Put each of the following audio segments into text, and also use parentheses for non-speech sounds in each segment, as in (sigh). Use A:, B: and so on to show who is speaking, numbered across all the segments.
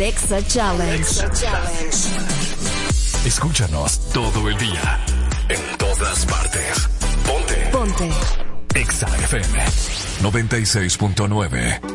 A: Alexa Challenge.
B: Escúchanos todo el día. En todas partes. Ponte.
A: Ponte.
B: Exa FM 96.9.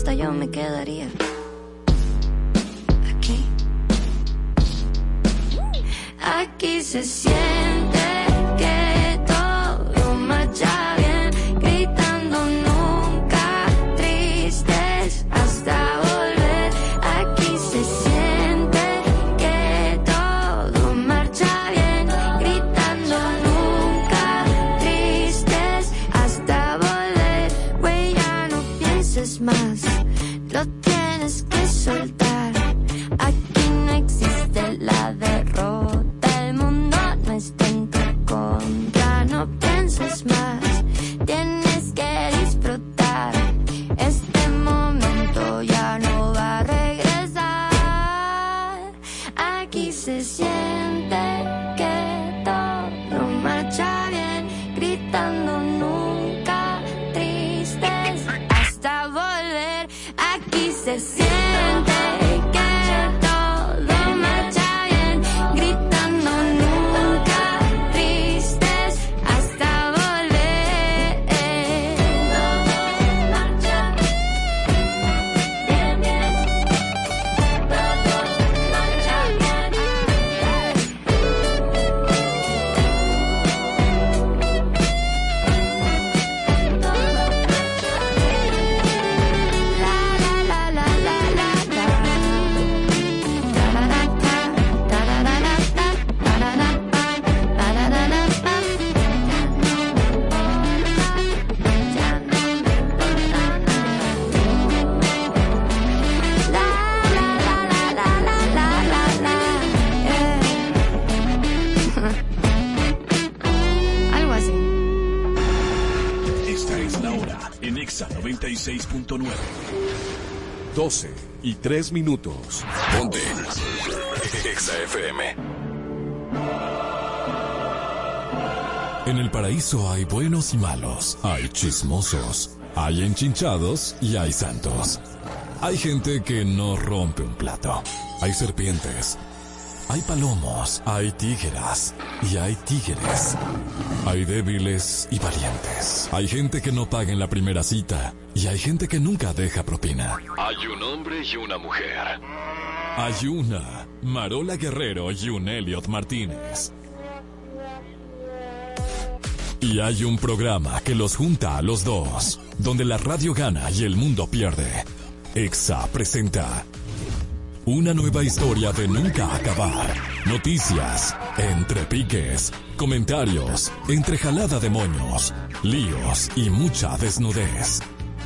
B: dispuesta yo me quedaría aquí. Aquí se siente. se siente.
C: Y 3 minutos.
B: Ponte. FM. En el paraíso hay buenos y malos, hay chismosos, hay enchinchados y hay santos. Hay gente que no rompe un plato. Hay serpientes. Hay palomos, hay tígeras y hay tigres. Hay débiles y valientes. Hay gente que no paga en la primera cita y hay gente que nunca deja propina. Hay un hombre y una mujer. Hay una Marola Guerrero y un Elliot Martínez. Y hay un programa que los junta a los dos, donde la radio gana y el mundo pierde. EXA presenta una nueva historia de nunca acabar. Noticias, entre piques, comentarios, entre jalada de moños, líos y mucha desnudez.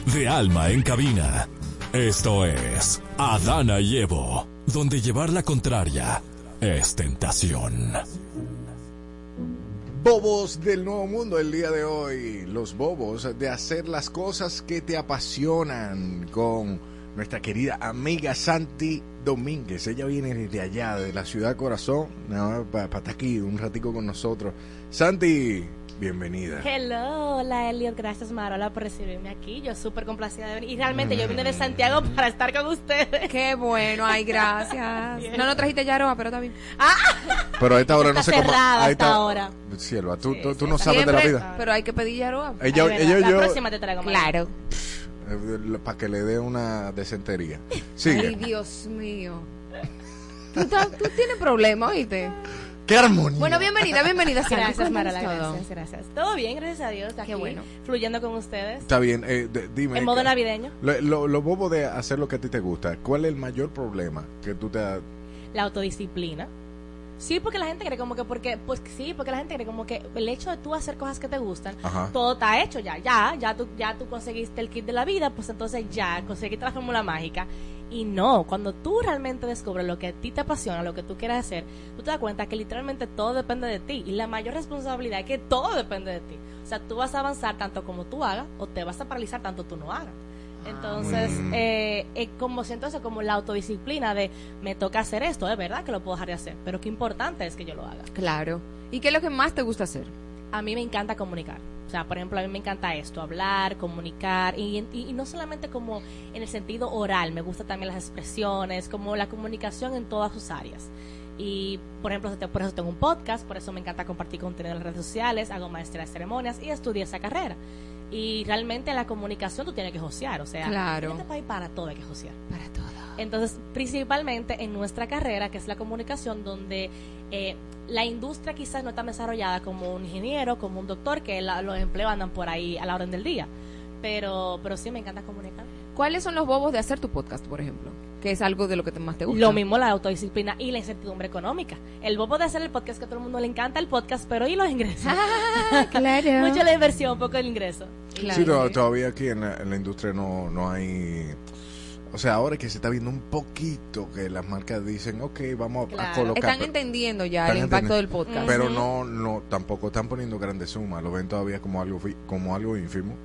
B: De alma en cabina. Esto es Adana y Evo, donde llevar la contraria es tentación.
D: Bobos del nuevo mundo el día de hoy. Los bobos de hacer las cosas que te apasionan con nuestra querida amiga Santi Domínguez. Ella viene desde allá, de la ciudad corazón, para estar aquí un ratico con nosotros. Santi, bienvenida.
E: Hello, hola Elliot, gracias Marola por recibirme aquí. Yo súper complacida de venir. Y realmente yo vine de Santiago (laughs) para estar con ustedes.
F: Qué bueno, ay, gracias.
E: Bien.
F: No, no trajiste yaroa, pero está bien.
D: Pero a esta hora
E: Está
D: no sé cómo.
E: cerrada
D: a
E: hasta
D: esta-
E: ahora.
D: Cielo, tú,
E: Sí,
D: tú, tú
E: sí,
D: no sabes de la vida.
F: Pero hay que pedir yaroa.
D: Ella,
E: Ay, verdad.
D: ella y
E: la
D: yo,
E: próxima te traigo.
F: Claro.
D: Para que le dé una decentería. (laughs)
F: Ay,
D: Sigue.
F: Dios mío. Tú, tú tienes problemas, ¿oíste?
D: ¡Qué armonía!
F: Bueno, bienvenida, bienvenida. (laughs)
E: Gracias
F: todo.
E: gracias, gracias. Todo bien, gracias a Dios. Aquí,
F: Qué bueno.
E: Fluyendo con ustedes.
D: Está bien, eh, de- dime.
E: En modo
D: que-
E: navideño.
D: Lo, lo, lo bobo de hacer lo que a ti te gusta, ¿cuál es el mayor problema que tú te has...
E: la autodisciplina. Sí, porque la gente cree como que, porque, pues sí, porque la gente cree como que el hecho de tú hacer cosas que te gustan,
D: Ajá.
E: todo está hecho ya, ya, ya tú, ya tú conseguiste el kit de la vida, pues entonces ya conseguiste la fórmula mágica. Y no, cuando tú realmente descubres lo que a ti te apasiona, lo que tú quieres hacer, tú te das cuenta que literalmente todo depende de ti. Y la mayor responsabilidad es que todo depende de ti. O sea, tú vas a avanzar tanto como tú hagas o te vas a paralizar tanto tú no hagas. Entonces,
D: Mm.
E: eh, eh, como siento eso, como la autodisciplina de me toca hacer esto, es verdad que lo puedo dejar de hacer, pero qué importante es que yo lo haga.
F: Claro. ¿Y qué es lo que más te gusta hacer?
E: A mí me encanta comunicar. O sea, por ejemplo, a mí me encanta esto, hablar, comunicar, y, y- y no solamente como en el sentido oral, me gusta también las expresiones, como la comunicación en todas sus áreas. Y, por ejemplo, por eso tengo un podcast, por eso me encanta compartir contenido en las redes sociales, hago maestría de ceremonias y estudié esa carrera. Y realmente en la comunicación tú tienes que josear, o sea,
F: Claro.
E: en este país para todo hay que josear.
F: Para todo.
E: Entonces, principalmente en nuestra carrera, que es la comunicación, donde eh, la industria quizás no está desarrollada como un ingeniero, como un doctor, que la- los empleos andan por ahí a la orden del día. Pero, pero sí me encanta comunicar.
F: ¿Cuáles son los bobos de hacer tu podcast, por ejemplo? Que es algo de lo que te- más te gusta.
E: Lo mismo la autodisciplina y la incertidumbre económica. El bobo de hacer el podcast, que a todo el mundo le encanta el podcast, pero ¿y los ingresos?
F: Ah, (laughs) claro.
E: Mucho la inversión, poco el ingreso.
F: Claro.
D: Sí, to- todavía aquí en la, en la industria no, no hay... O sea, ahora que se está viendo un poquito que las marcas dicen, ok, vamos a- colocar...
F: Están
D: pero-
F: entendiendo ya
D: Están
F: el impacto del podcast.
D: Pero no, no, tampoco están poniendo grandes sumas, lo ven todavía como algo, fi- como algo ínfimo.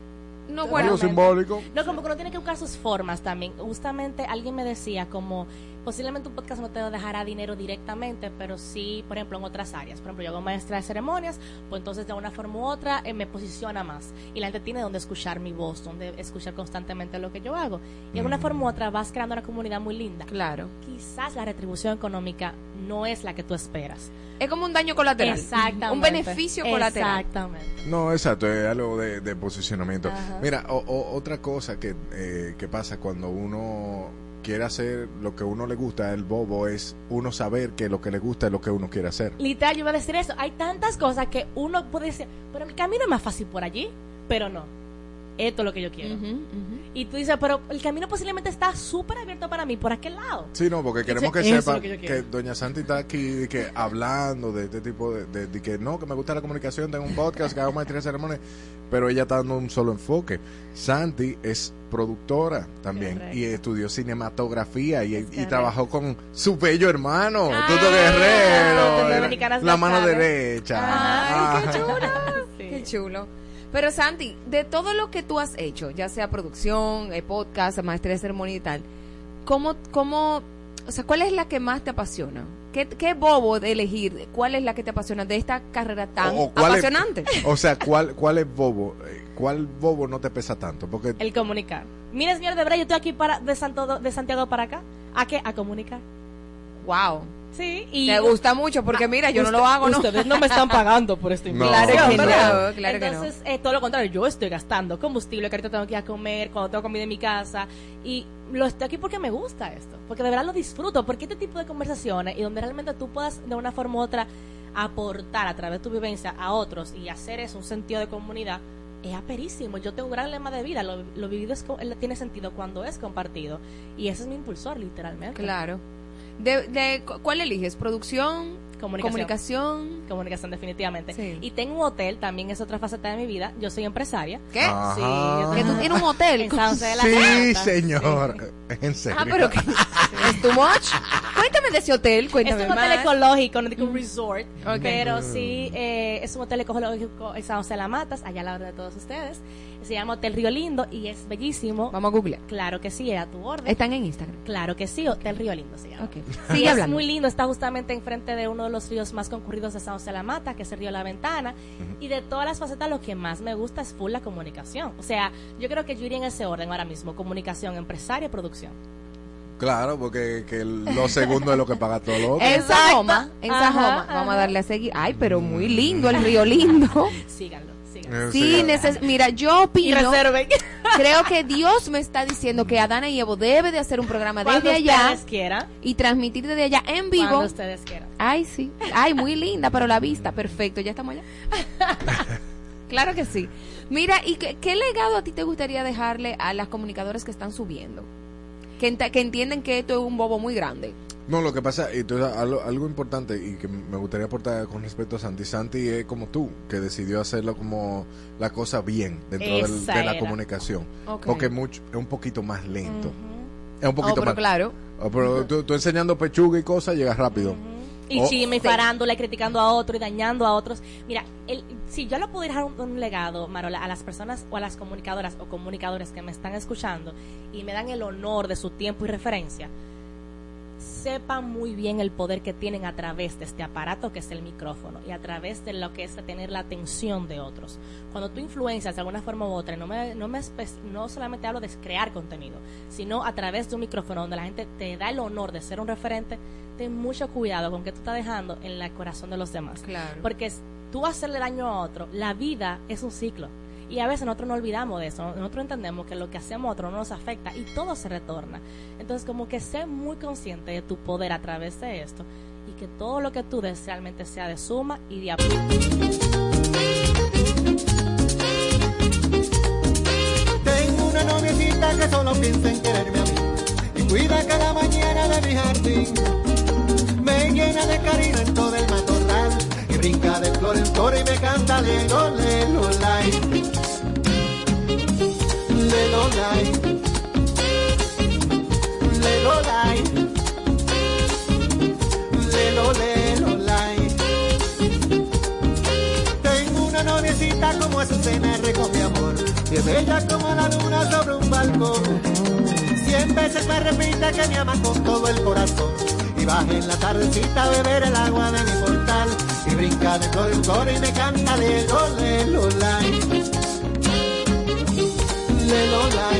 F: No, bueno,
D: simbólico.
E: No, como que uno tiene que buscar sus formas también. Justamente alguien me decía como posiblemente un podcast no te dejará dinero directamente, pero sí, por ejemplo, en otras áreas. Por ejemplo, yo hago maestra de ceremonias, pues entonces de una forma u otra eh, me posiciona más. Y la gente tiene donde escuchar mi voz, donde escuchar constantemente lo que yo hago. Y de una forma u otra vas creando una comunidad muy linda.
F: claro.
E: Quizás la retribución económica no es la que tú esperas.
F: Es como un daño colateral.
E: Exactamente.
F: Un beneficio colateral.
E: Exactamente.
D: No, exacto, es algo de, de posicionamiento.
E: Ajá.
D: Mira, o- o- otra cosa que, eh, que pasa cuando uno quiere hacer lo que uno le gusta, el bobo, es uno saber que lo que le gusta es lo que uno quiere hacer.
E: Literal, yo iba a decir eso. Hay tantas cosas que uno puede decir, pero el camino es más fácil por allí, pero no. Esto es lo que yo quiero. Y tú dices, pero el camino posiblemente está súper abierto para mí, por aquel lado.
D: Sí, no, porque queremos que sepa
E: que.
D: Doña Santi está aquí de que hablando de este tipo de, de- de que no, que me gusta la comunicación, tengo un podcast, que hago maestría de ceremonias, pero ella está dando un solo enfoque. Santi es productora también
E: Correcto.
D: y estudió cinematografía y, trabajó con su bello hermano, Tuto Guerrero, la mano derecha.
F: Ay, qué
D: Ah.
F: chulo. (laughs)
E: Sí.
F: Qué chulo. Pero Santi, de todo lo que tú has hecho, ya sea producción, eh, podcast, maestría de ceremonia y tal, ¿cómo, cómo, o sea, cuál es la que más te apasiona? ¿Qué, qué bobo de elegir? ¿Cuál es la que te apasiona de esta carrera tan
D: O- o cuál es-
F: apasionante?
D: O sea, ¿cuál, cuál es bobo? Eh, ¿Cuál bobo no te pesa tanto? Porque
E: El comunicar. Mire, señor de yo estoy aquí para, de, Santo, de Santiago para acá. ¿A qué? A comunicar.
F: wow.
E: Sí, y...
F: Te gusta mucho porque mira, yo no lo hago, ¿no?
E: Ustedes no me están pagando por esta (laughs)
D: No.
E: inversión,
F: Claro que no, claro que no.
E: Entonces, eh, todo lo contrario, yo estoy gastando combustible que ahorita tengo que ir a comer, cuando tengo comida en mi casa, y lo estoy aquí porque me gusta esto, porque de verdad lo disfruto, porque este tipo de conversaciones y donde realmente tú puedas de una forma u otra aportar a través de tu vivencia a otros y hacer eso un sentido de comunidad, es aperísimo. Yo tengo un gran lema de vida, lo, lo vivido es tiene sentido cuando es compartido, y ese es mi impulsor, literalmente.
F: Claro. De, de, cu- ¿Cuál eliges? ¿Producción?
E: Comunicación.
F: ¿Comunicación?
E: Comunicación, definitivamente.
F: Sí.
E: Y tengo un hotel, también es otra faceta de mi vida. Yo soy empresaria.
F: ¿Qué?
D: Ajá.
E: Sí,
F: Que tú tienes un (laughs) hotel.
E: En San José de la
D: Sí, señor. (laughs) En serio.
F: Ah, pero que es too much. Cuéntame de ese hotel,
E: Es
F: cuéntame
E: un hotel
F: más.
E: ecológico, no digo un resort,
F: Ok.
E: pero sí eh, es un hotel ecológico en San José de la Matas, allá a la hora de todos ustedes. Se llama Hotel Río Lindo y es bellísimo.
F: Vamos a googlear.
E: Claro que sí, a tu orden.
F: Están en Instagram.
E: Claro que sí, Hotel Río Lindo se llama.
F: Ok.
E: Sí, es muy lindo, está justamente enfrente de uno de los ríos más concurridos de San José de la Mata, que es el río La Ventana. Y de todas las facetas, lo que más me gusta es full la comunicación. O sea, yo creo que yo iría en ese orden ahora mismo: comunicación, empresario producción.
D: Claro, porque que lo segundo es lo que paga todo lo otro.
F: En. Sajoma, en Sajoma. Vamos a darle a seguir. Ay, pero muy lindo el río lindo. (laughs)
E: Síganlo, síganlo.
D: Eh,
F: Sí, neces- mira, yo
E: Y
F: opino,
E: reserven. (laughs)
F: creo que Dios me está diciendo que Adana y Evo debe de hacer un programa
E: Cuando
F: desde allá y transmitir desde allá en
E: Cuando
F: vivo.
E: ustedes quieran.
F: Ay, sí. Ay, muy linda, pero la vista, perfecto, ya estamos allá. (laughs) claro que sí. Mira, ¿y qué, qué legado a ti te gustaría dejarle a las comunicadoras que están subiendo? Que, ent- que entienden que esto es un bobo muy grande.
D: No, lo que pasa, y tú- algo, algo importante y que me gustaría aportar con respecto a Santi, Santi es como tú, que decidió hacerlo como la cosa bien dentro del- de la comunicación.
F: Ok.
D: Porque es mucho, es un poquito más lento. Es un
F: Oh,
D: poquito
F: pero
D: más.
F: claro.
D: Oh, pero (laughs) tú, tú enseñando pechuga y cosas, llegas rápido.
E: Y
D: Oh.
E: chisme, y farándula, y criticando a otro y dañando a otros. Mira, el, si yo le pudiera dejar un, un legado, Marola, a las personas o a las comunicadoras o comunicadores que me están escuchando y me dan el honor de su tiempo y referencia, sepan muy bien el poder que tienen a través de este aparato que es el micrófono y a través de lo que es tener la atención de otros. Cuando tú influencias de alguna forma u otra, no, me, no, me no solamente hablo de crear contenido, sino a través de un micrófono donde la gente te da el honor de ser un referente, ten mucho cuidado con qué tú estás dejando en el corazón de los demás.
F: Claro.
E: Porque tú hacerle daño a otro, la vida es un ciclo. Y a veces nosotros no olvidamos de eso. Nosotros entendemos que lo que hacemos a otro no nos afecta y todo se retorna. Entonces, como que sé muy consciente de tu poder a través de esto y que todo lo que tú des realmente sea de suma y de apoyo.
G: Tengo una noviecita que solo piensa en quererme a mí y cuida cada mañana de mi jardín. Me llena de cariño en todo el matorral y brinca de flor en flor y me canta lelo, lelo, lai. Lelo, Azucena Rico, mi amor, y es bella como la luna sobre un balcón. Cien veces me repite que me ama con todo el corazón. Y baja en la tardecita a beber el agua de mi portal. Y brinca de flor en flor y me canta lelo, lelo, lai. Lelo, lai.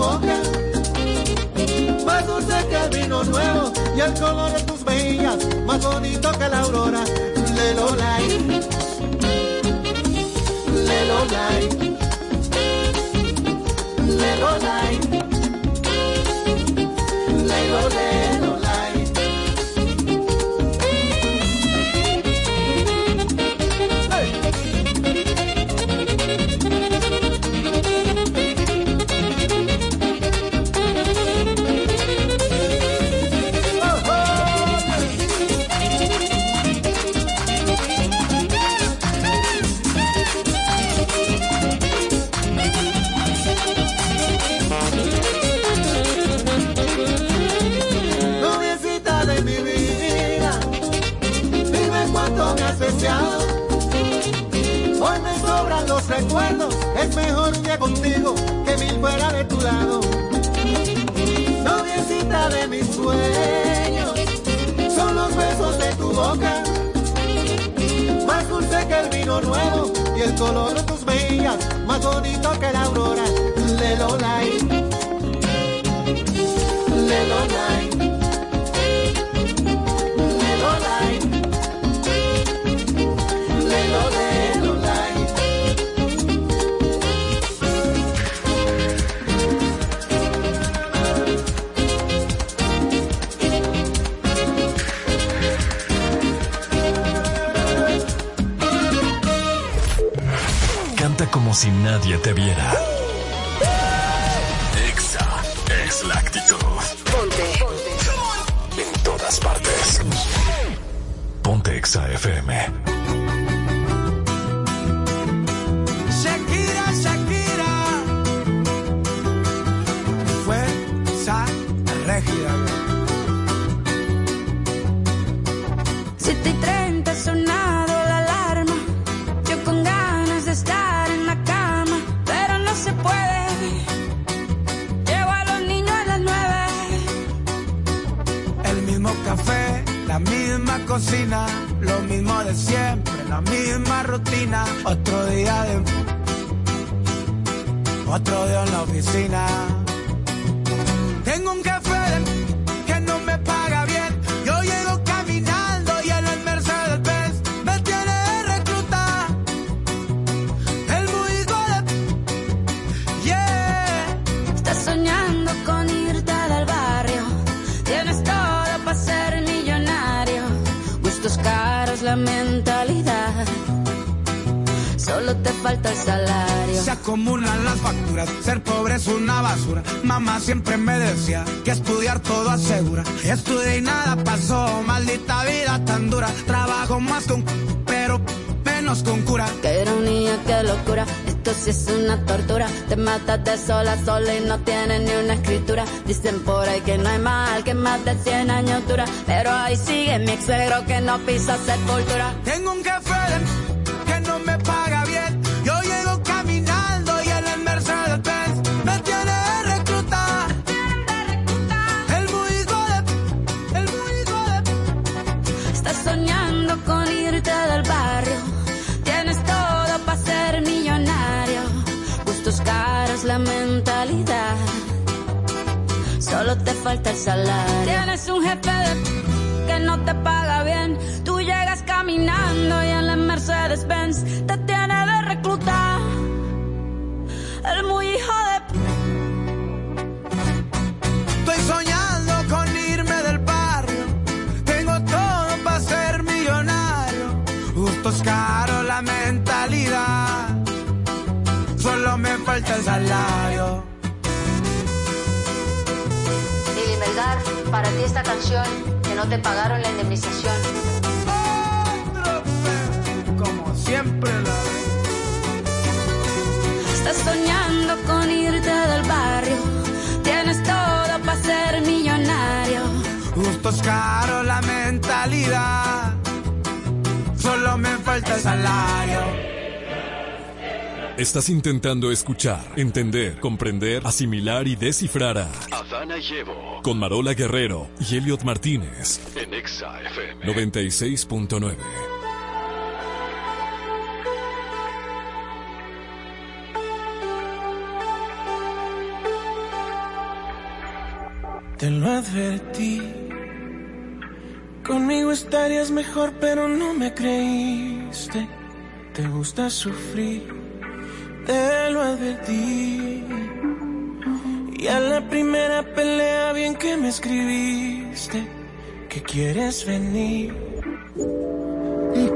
G: Boca. Más dulce que el vino nuevo y el color de tus mejillas, más bonito que la aurora. Lelo, lai. Lelo. Recuerdos, es mejor día contigo que mil fuera de tu lado. Noviecita de mis sueños, son los besos de tu boca. Más dulce que el vino nuevo y el color de tus mejillas, más bonito que la aurora. Lelo, lai.
B: Si nadie te viera. Exa es la actitud.
A: Ponte.
B: En todas partes. Ponte Exa FM.
H: Lo mismo de siempre, la misma rutina. Otro día de. Otro día en la oficina.
I: La mentalidad. Solo te falta el salario.
H: Se acumulan las facturas, ser pobre es una basura. Mamá siempre me decía que estudiar todo asegura. Estudié y nada pasó, maldita vida tan dura. Trabajo más con pero menos con cura.
I: Qué ironía, qué locura. Esto sí es una tortura. Te matas de sola a sola y no tienes ni una escritura. Dicen por ahí que no hay mal, que más de 100 años dura. Pero ahí sigue mi ex suegro que no pisa sepultura.
H: Tengo un café
I: Te falta el salario. Tienes un jefe de que no te paga bien. Tú llegas caminando y en la Mercedes Benz te tiene de reclutar. El muy
J: para ti esta canción que no te pagaron la indemnización.
H: Como siempre la
I: Estás soñando con irte del barrio. Tienes todo para ser millonario.
H: Gustos caros, la mentalidad. Solo me falta el salario.
B: Estás intentando escuchar, entender, comprender, asimilar y descifrar a
K: Adana y Evo
B: con Marola Guerrero y Elliot Martínez.
K: en Exa FM.
B: 96.9.
H: Te lo advertí. Conmigo estarías mejor, pero no me creíste. Te gusta sufrir, te lo advertí. Y a la primera pelea, bien que me escribiste, que quieres venir.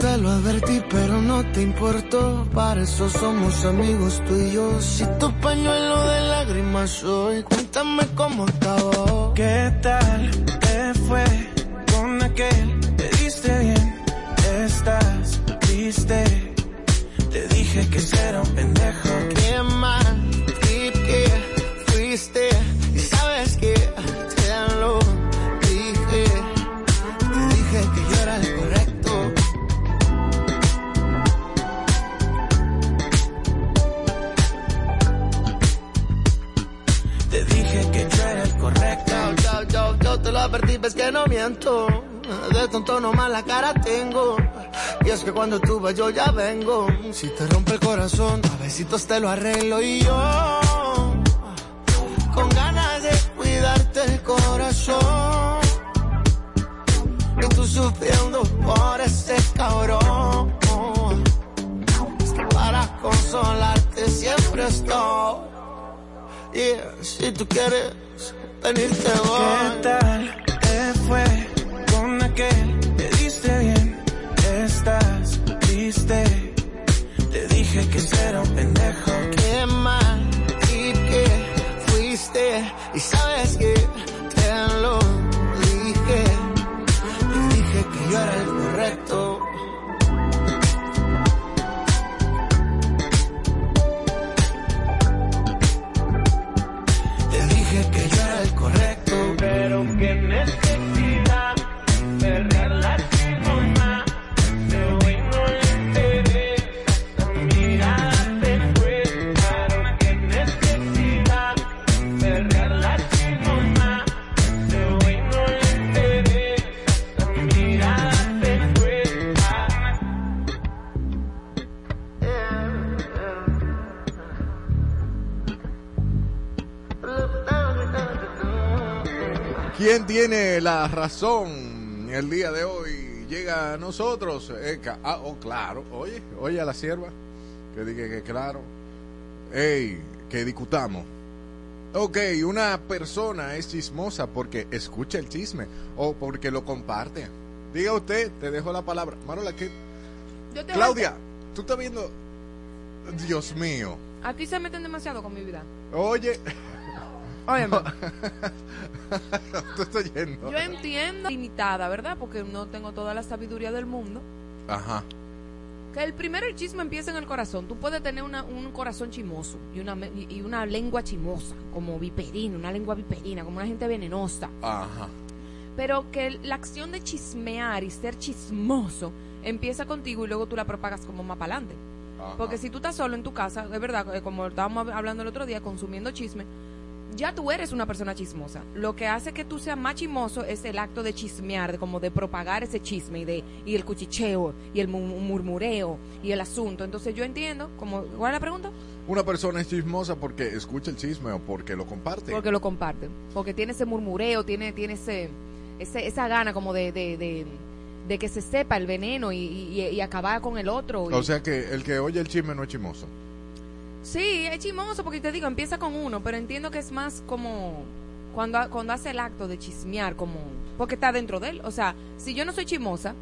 L: Te lo advertí, pero no te importó. Para eso somos amigos tú y yo. Si tu pañuelo de lágrimas soy, cuéntame cómo acabó.
H: ¿Qué tal te fue
L: miento. De tonto nomás la cara tengo. Y es que cuando tú vas yo ya vengo. Si te rompe el corazón, a besitos te lo arreglo y yo. Con ganas de cuidarte el corazón. Y tú sufriendo por ese cabrón. Para consolarte siempre estoy. Yeah, si tú quieres venirte voy.
H: ¿Qué tal fue con aquel? Te diste bien, estás triste. Te dije que era
D: la razón el día de hoy? Llega a nosotros. eh, ah, oh, claro. Oye, oye a la sierva. Que diga que claro. Ey, que discutamos. Ok, una persona es chismosa porque escucha el chisme o porque lo comparte. Diga usted, te dejo la palabra. Marola, ¿qué?
F: Yo te
D: Claudia, tú estás viendo. Dios mío.
F: A ti se meten demasiado con mi vida.
D: Oye,
F: Óyeme, (laughs)
D: tú estás yendo.
F: yo entiendo limitada, ¿verdad? Porque no tengo toda la sabiduría del mundo.
D: Ajá.
F: Que el primero el chisme empieza en el corazón. Tú puedes tener una- un corazón chimoso y una, y una lengua chimosa, como viperina, una lengua viperina, como una gente venenosa.
D: Ajá.
F: Pero que la acción de chismear y ser chismoso empieza contigo y luego tú la propagas como más para adelante. Porque si tú estás solo en tu casa, es verdad, eh, como estábamos hab- hablando el otro día, consumiendo chisme, ya tú eres una persona chismosa. Lo que hace que tú seas más chismoso es el acto de chismear, de como de propagar ese chisme y de y el cuchicheo y el mu- murmureo y el asunto. Entonces yo entiendo, como ¿cuál es la pregunta?
D: Una persona es chismosa porque escucha el chisme o porque lo comparte.
F: Porque lo comparte, porque tiene ese murmureo, tiene tiene ese, ese esa gana como de, de, de, de que se sepa el veneno y, y, y acabar con el otro. y-
D: O sea que el que oye el chisme no es chismoso.
F: Sí, es chismoso porque te digo, empieza con uno, pero entiendo que es más como cuando, cuando hace el acto de chismear, como porque está dentro de él. O sea, si yo no soy chismosa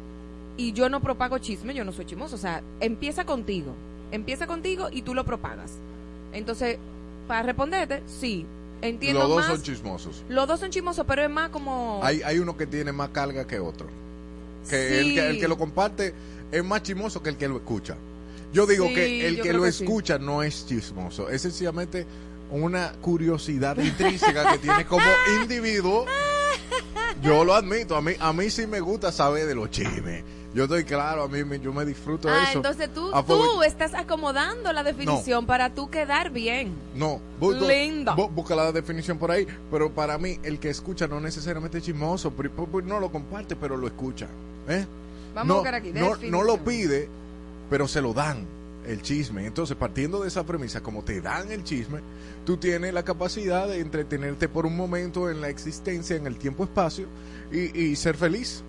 F: y yo no propago chisme, yo no soy chismosa. O sea, empieza contigo, empieza contigo y tú lo propagas. Entonces, para responderte, sí, entiendo
D: Los dos
F: más.
D: son chismosos.
F: los dos son chismosos, pero es más como.
D: Hay, hay uno que tiene más carga que otro. Que,
F: Sí.
D: el, que el que lo comparte es más chismoso que el que lo escucha. Yo digo
F: Sí,
D: que el que lo
F: que sí.
D: escucha no es chismoso. Es sencillamente una curiosidad intrínseca que tiene como (laughs) individuo. Yo lo admito, a mí, a mí sí me gusta saber de los chismes. Yo estoy claro, a mí me- yo me disfruto
F: Ah,
D: eso.
F: entonces tú, tú estás acomodando la definición para tú quedar bien.
D: No, bu- busca la definición por ahí, pero para mí el que escucha no necesariamente es chismoso, no lo comparte, pero lo escucha. ¿eh?
F: Vamos
D: no,
F: a buscar aquí,
D: No, no lo pide, pero se lo dan el chisme. Entonces, partiendo de esa premisa, como te dan el chisme, tú tienes la capacidad de entretenerte por un momento en la existencia, en el tiempo-espacio y, y ser feliz.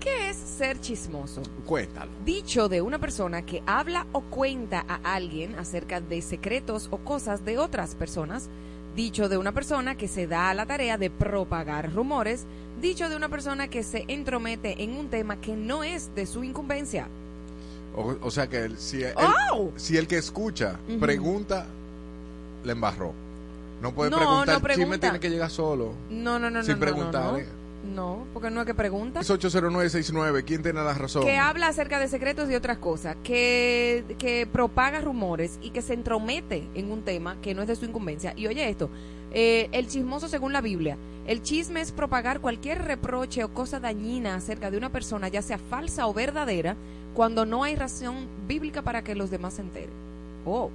F: ¿Qué es ser chismoso?
D: Cuéntalo.
F: Dicho de una persona que habla o cuenta a alguien acerca de secretos o cosas de otras personas. Dicho de una persona que se da a la tarea de propagar rumores. Dicho de una persona que se entromete en un tema que no es de su incumbencia.
D: O, o sea que el- si, el,
F: ¡Oh!
D: si el que escucha pregunta, le embarró. No puede
F: No,
D: preguntar,
F: no
D: el chisme
F: pregunta.
D: tiene que llegar solo.
F: No, no, no, no.
D: Sin
F: no,
D: preguntar,
F: No,
D: ¿eh?
F: no, porque no es que pregunta.
D: Es 80969, ¿quién tiene la razón?
F: que habla acerca de secretos y otras cosas, que, que propaga rumores y que se entromete en un tema que no es de su incumbencia. Y oye esto, eh, el chismoso según la Biblia, el chisme es propagar cualquier reproche o cosa dañina acerca de una persona, ya sea falsa o verdadera, cuando no hay razón bíblica para que los demás se enteren. Oh.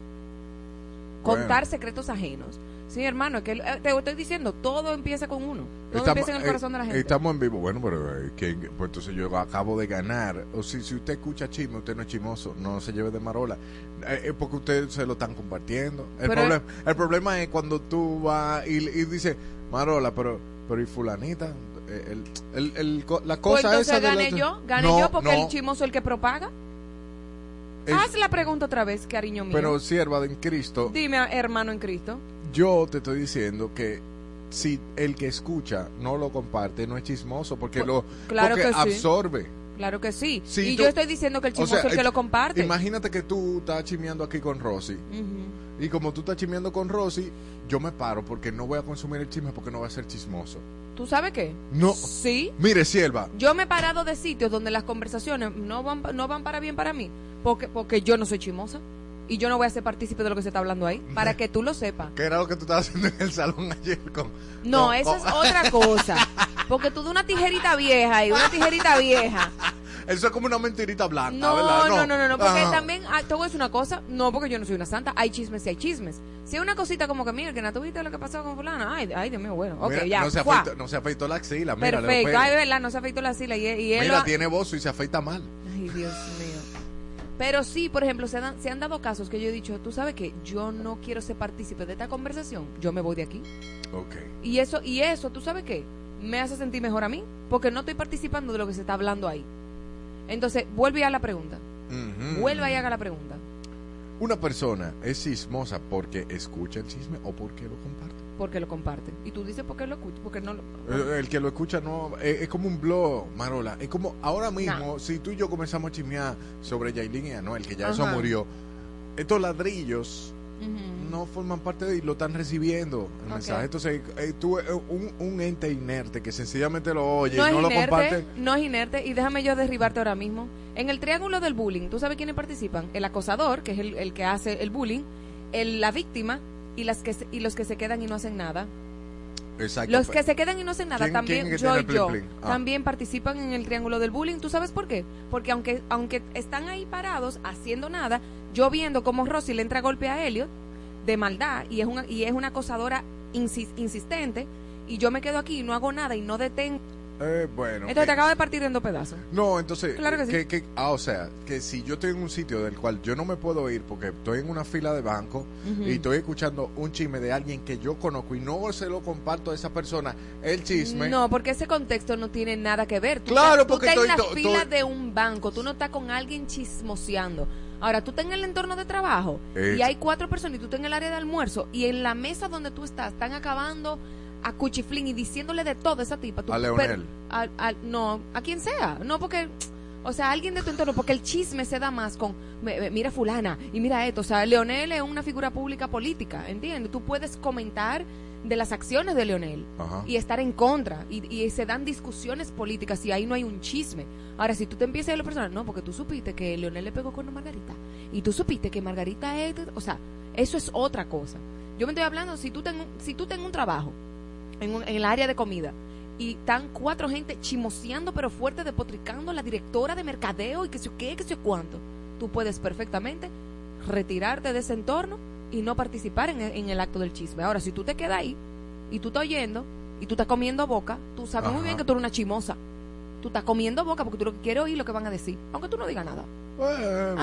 D: Bueno.
F: Contar secretos ajenos. Sí, hermano, es que eh, te estoy diciendo, todo empieza con uno. Todo
D: Estamos-
F: empieza en el
D: eh,
F: corazón de la gente.
D: Estamos en vivo. Bueno, pero eh, que, pues entonces yo acabo de ganar. O si, si usted escucha chisme, usted no es chismoso. No se lleve de marola. Eh, Es porque ustedes se lo están compartiendo. El,
F: Pero-
D: problema, el problema es cuando tú vas y, y dices, marola, pero, pero ¿y fulanita? El, el- el la
F: Pues
D: cosa
F: entonces
D: esa de
F: gané
D: la-
F: yo, gané
D: No,
F: yo porque
D: no.
F: el chismoso es el que propaga.
D: Es-
F: Haz la pregunta otra vez, cariño mío.
D: Pero sierva de Cristo,
F: Dime, hermano en Cristo.
D: yo te estoy diciendo que si el que escucha no lo comparte, no es chismoso, porque
F: Pues,
D: lo
F: claro
D: porque
F: que sí.
D: absorbe.
F: Claro que sí.
D: Si
F: y
D: tú-
F: yo estoy diciendo que el
D: O
F: chismoso
D: sea,
F: es el que lo comparte.
D: Imagínate que tú estás chimeando aquí con Rosy.
F: Ujú.
D: Y como tú estás chimeando con Rosy, yo me paro porque no voy a consumir el chisme porque no va a ser chismoso.
F: ¿Tú sabes qué?
D: No.
F: Sí.
D: Mire, sierva,
F: Yo me he parado de sitios donde las conversaciones no van, no van para bien para mí. Porque, porque yo no soy chismosa. Y yo no voy a ser partícipe de lo que se está hablando ahí. Para (laughs) que tú lo sepas.
D: ¿qué era lo que tú estabas haciendo en el salón ayer con...
F: No,
D: con-
F: eso
D: con-
F: es otra cosa. (laughs) Porque tú de una tijerita vieja y una tijerita vieja.
D: Eso es como una mentirita blanca,
F: No,
D: ¿verdad?
F: no, no, no, no, porque
D: Ajá.
F: también, ah, te voy a decir una cosa, no porque yo no soy una santa, hay chismes y hay chismes. Si hay una cosita como que, mira, que no tuviste lo que pasó con fulana, ay, ay, Dios mío, bueno, ok,
D: Mira,
F: ya,
D: no, se afeitó, no se afeitó la axila, mira,
F: perfecto, ay, verdad, no se afeitó la sila y, y él
D: Mira,
F: ha-
D: tiene bozo y se afeita mal.
F: Ay, Dios mío. Pero sí, por ejemplo, se han dado casos que yo he dicho, tú sabes que yo no quiero ser partícipe de esta conversación, yo me voy de aquí.
D: Ok.
F: Y eso, y eso, ¿tú sabes qué? me hace sentir mejor a mí, porque no estoy participando de lo que se está hablando ahí. Entonces, vuelve a la pregunta.
D: Ujú.
F: Vuelve y haga la pregunta.
D: Una persona es chismosa porque escucha el chisme o porque lo comparte.
F: Porque lo comparte. Y tú dices, ¿por qué lo escuchas? Porque no lo...
D: Eh, El que lo escucha no es, es como un blog, Marola. Es como ahora mismo, si tú y yo comenzamos a chismear sobre Yailin y Anuel, que ya eso murió, estos ladrillos no forman parte de y lo están recibiendo el mensaje. Entonces, eh, tú, eh, un, un ente inerte que sencillamente lo oye
F: no
D: y no lo comparte.
F: no es inerte y déjame yo derribarte ahora mismo. En el triángulo del bullying, ¿tú sabes quiénes participan? El acosador, que es el, el que hace el bullying, el, la víctima y las que y los que se quedan y no hacen nada.
D: Exacto.
F: Los que se quedan y no hacen nada
D: ¿Quién-
F: también
D: quién
F: yo y
D: plin
F: yo
D: plin? Ah.
F: también participan en el triángulo del bullying. ¿Tú sabes por qué? Porque aunque aunque están ahí parados haciendo nada, yo viendo cómo Rosy le entra golpe a Elliot de maldad y es una y es una acosadora insis- insistente y yo me quedo aquí y no hago nada y no detengo.
D: Eh, bueno.
F: Entonces te
D: eh,
F: acabo de partir en dos pedazos.
D: No, entonces,
F: Claro que sí.
D: ah, o sea, que si yo estoy en un sitio del cual yo no me puedo ir porque estoy en una fila de banco y estoy escuchando un chisme de alguien que yo conozco y no se lo comparto a esa persona, el chisme.
F: No, porque ese contexto no tiene nada que ver. Tú
D: Claro,
F: estás- tú
D: porque
F: estás en la fila de un banco, tú no estás con alguien chismoseando. Ahora, tú estás en el entorno de trabajo y hay cuatro personas y tú estás en el área de almuerzo y en la mesa donde tú estás están acabando a cuchiflín y diciéndole de todo a esa tipa. Tú-
D: A
F: pero-
D: Leonel.
F: al- al- no, a quien sea. No, porque... O sea, alguien de tu entorno, porque el chisme se da más con, mira fulana y mira esto. O sea, Leonel es una figura pública política, ¿entiendes? Tú puedes comentar de las acciones de Leonel
D: Ajá.
F: y estar en contra y, y se dan discusiones políticas y ahí no hay un chisme. Ahora, si tú te empiezas a ir a la persona, no, porque tú supiste que Leonel le pegó con Margarita y tú supiste que Margarita es, o sea, eso es otra cosa. Yo me estoy hablando, si tú tengo, si tú tengo un trabajo en, un- en el área de comida y están cuatro gente chimoseando pero fuerte, depotricando la directora de mercadeo y que sé qué, que sé cuánto, tú puedes perfectamente retirarte de ese entorno y no participar en, en el acto del chisme. Ahora, si tú te quedas ahí y tú estás oyendo y tú estás comiendo boca, tú sabes muy bien que tú eres una chimosa. Tú estás comiendo boca porque tú lo que quieres oír lo que van a decir, aunque tú no digas nada.
D: Bueno.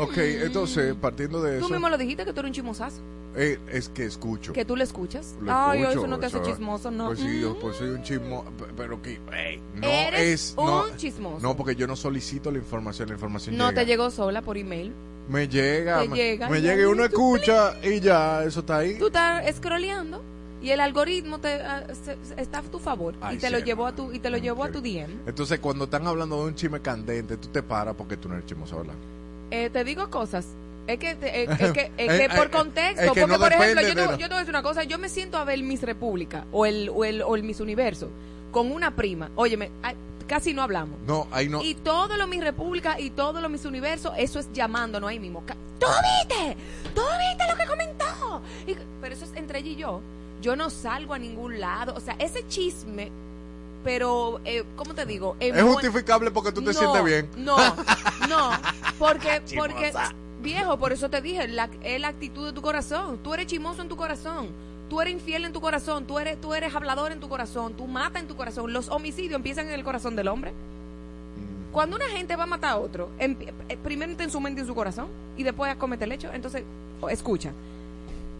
D: ok, entonces, partiendo de
F: Tú
D: eso,
F: mismo lo dijiste que tú eres un chimosazo,
D: eh, es que escucho.
F: que tú le escuchas.
D: Lo
F: Ay,
D: escucho,
F: eso no te hace chismoso, no.
D: Pues sí, yo
F: Mm.
D: pues soy un chismo, p- pero que no
F: Eres
D: es
F: un
D: no,
F: chismoso.
D: No, porque yo no solicito la información, la información
F: No
D: llega.
F: te llegó sola por email.
D: Me llega,
F: Te
D: me,
F: llega,
D: me llega y uno escucha y ya, eso está ahí.
F: Tú estás scrolleando y el algoritmo te, ah, se- está a tu favor
D: Ay,
F: y te lo llevó a tu y te lo llevó a tu DM.
D: Entonces, cuando están hablando de un chisme candente, tú te paras porque tú no eres chismoso, ¿verdad?
F: Eh, te digo cosas. Es que, es, es que, es (laughs) que por contexto,
D: es que
F: porque
D: no
F: por ejemplo, yo te, yo te voy a decir una cosa, yo me siento a ver Miss República o el, o el, o el Miss Universo con una prima. Óyeme, ay, casi no hablamos.
D: No, ahí no.
F: Y todo lo Miss República y todo lo Miss Universo, eso es llamándonos ahí mismo. ¿Tú viste? ¿Tú viste lo que comentó? Y- pero eso es entre ella y yo. Yo no salgo a ningún lado. O sea, ese chisme, pero, eh, ¿cómo te digo?
D: es justificable porque tú te
F: no,
D: sientes bien.
F: No, no, (laughs) porque, porque, viejo, por eso te dije, la, es la actitud de tu corazón. Tú eres chimoso en tu corazón. Tú eres infiel en tu corazón, tú eres, tú eres hablador en tu corazón, tú matas en tu corazón. Los homicidios empiezan en el corazón del hombre.
D: Mm.
F: Cuando una gente va a matar a otro, eh, primero está en su mente y en su corazón y después comete el hecho. Entonces, escucha.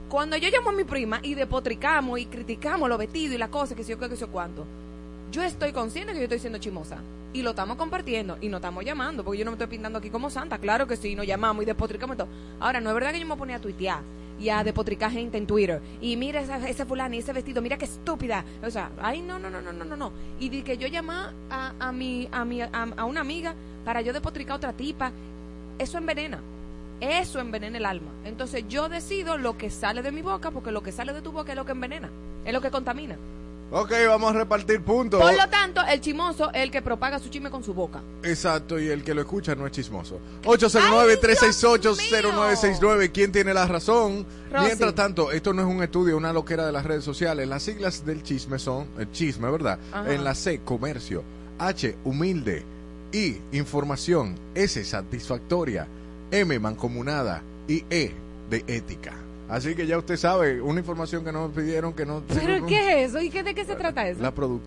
F: Cuando yo llamo a mi prima y depotricamos y criticamos los vestidos y la cosa, que sé yo qué, que sé yo cuánto, yo estoy consciente que yo estoy siendo chimosa. Y lo estamos compartiendo y nos estamos llamando, porque yo no me estoy pintando aquí como santa. Claro que sí, nos llamamos y despotricamos todo. Ahora, no es verdad que yo me ponía a tuitear y a depotricar gente en Twitter. Y mira esa, ese fulano y ese vestido, mira qué estúpida. O sea, ay, no, no, no, no, no, no, no. Y di que yo llamaba a, a, mi, a, mi, a, a una amiga para yo depotricar a otra tipa. Eso envenena. Eso envenena el alma. Entonces yo decido lo que sale de mi boca, porque lo que sale de tu boca es lo que envenena, es lo que contamina.
D: Ok, vamos a repartir puntos.
F: Por lo tanto, el chimoso es el que propaga su chisme con su boca.
D: Exacto, y el que lo escucha no es chismoso. 809-368-0969. ¿Quién tiene la razón?
F: Rosy.
D: Mientras tanto, esto no es un estudio, una loquera de las redes sociales. Las siglas del chisme son, el chisme, ¿verdad?
F: Ajá.
D: En la C, comercio. H, humilde. I, información. S, satisfactoria. M, mancomunada. Y E, de ética. Así que ya usted sabe, una información que nos pidieron que no...
F: ¿Pero qué es eso? ¿Y qué, de qué se trata eso?
D: La productora.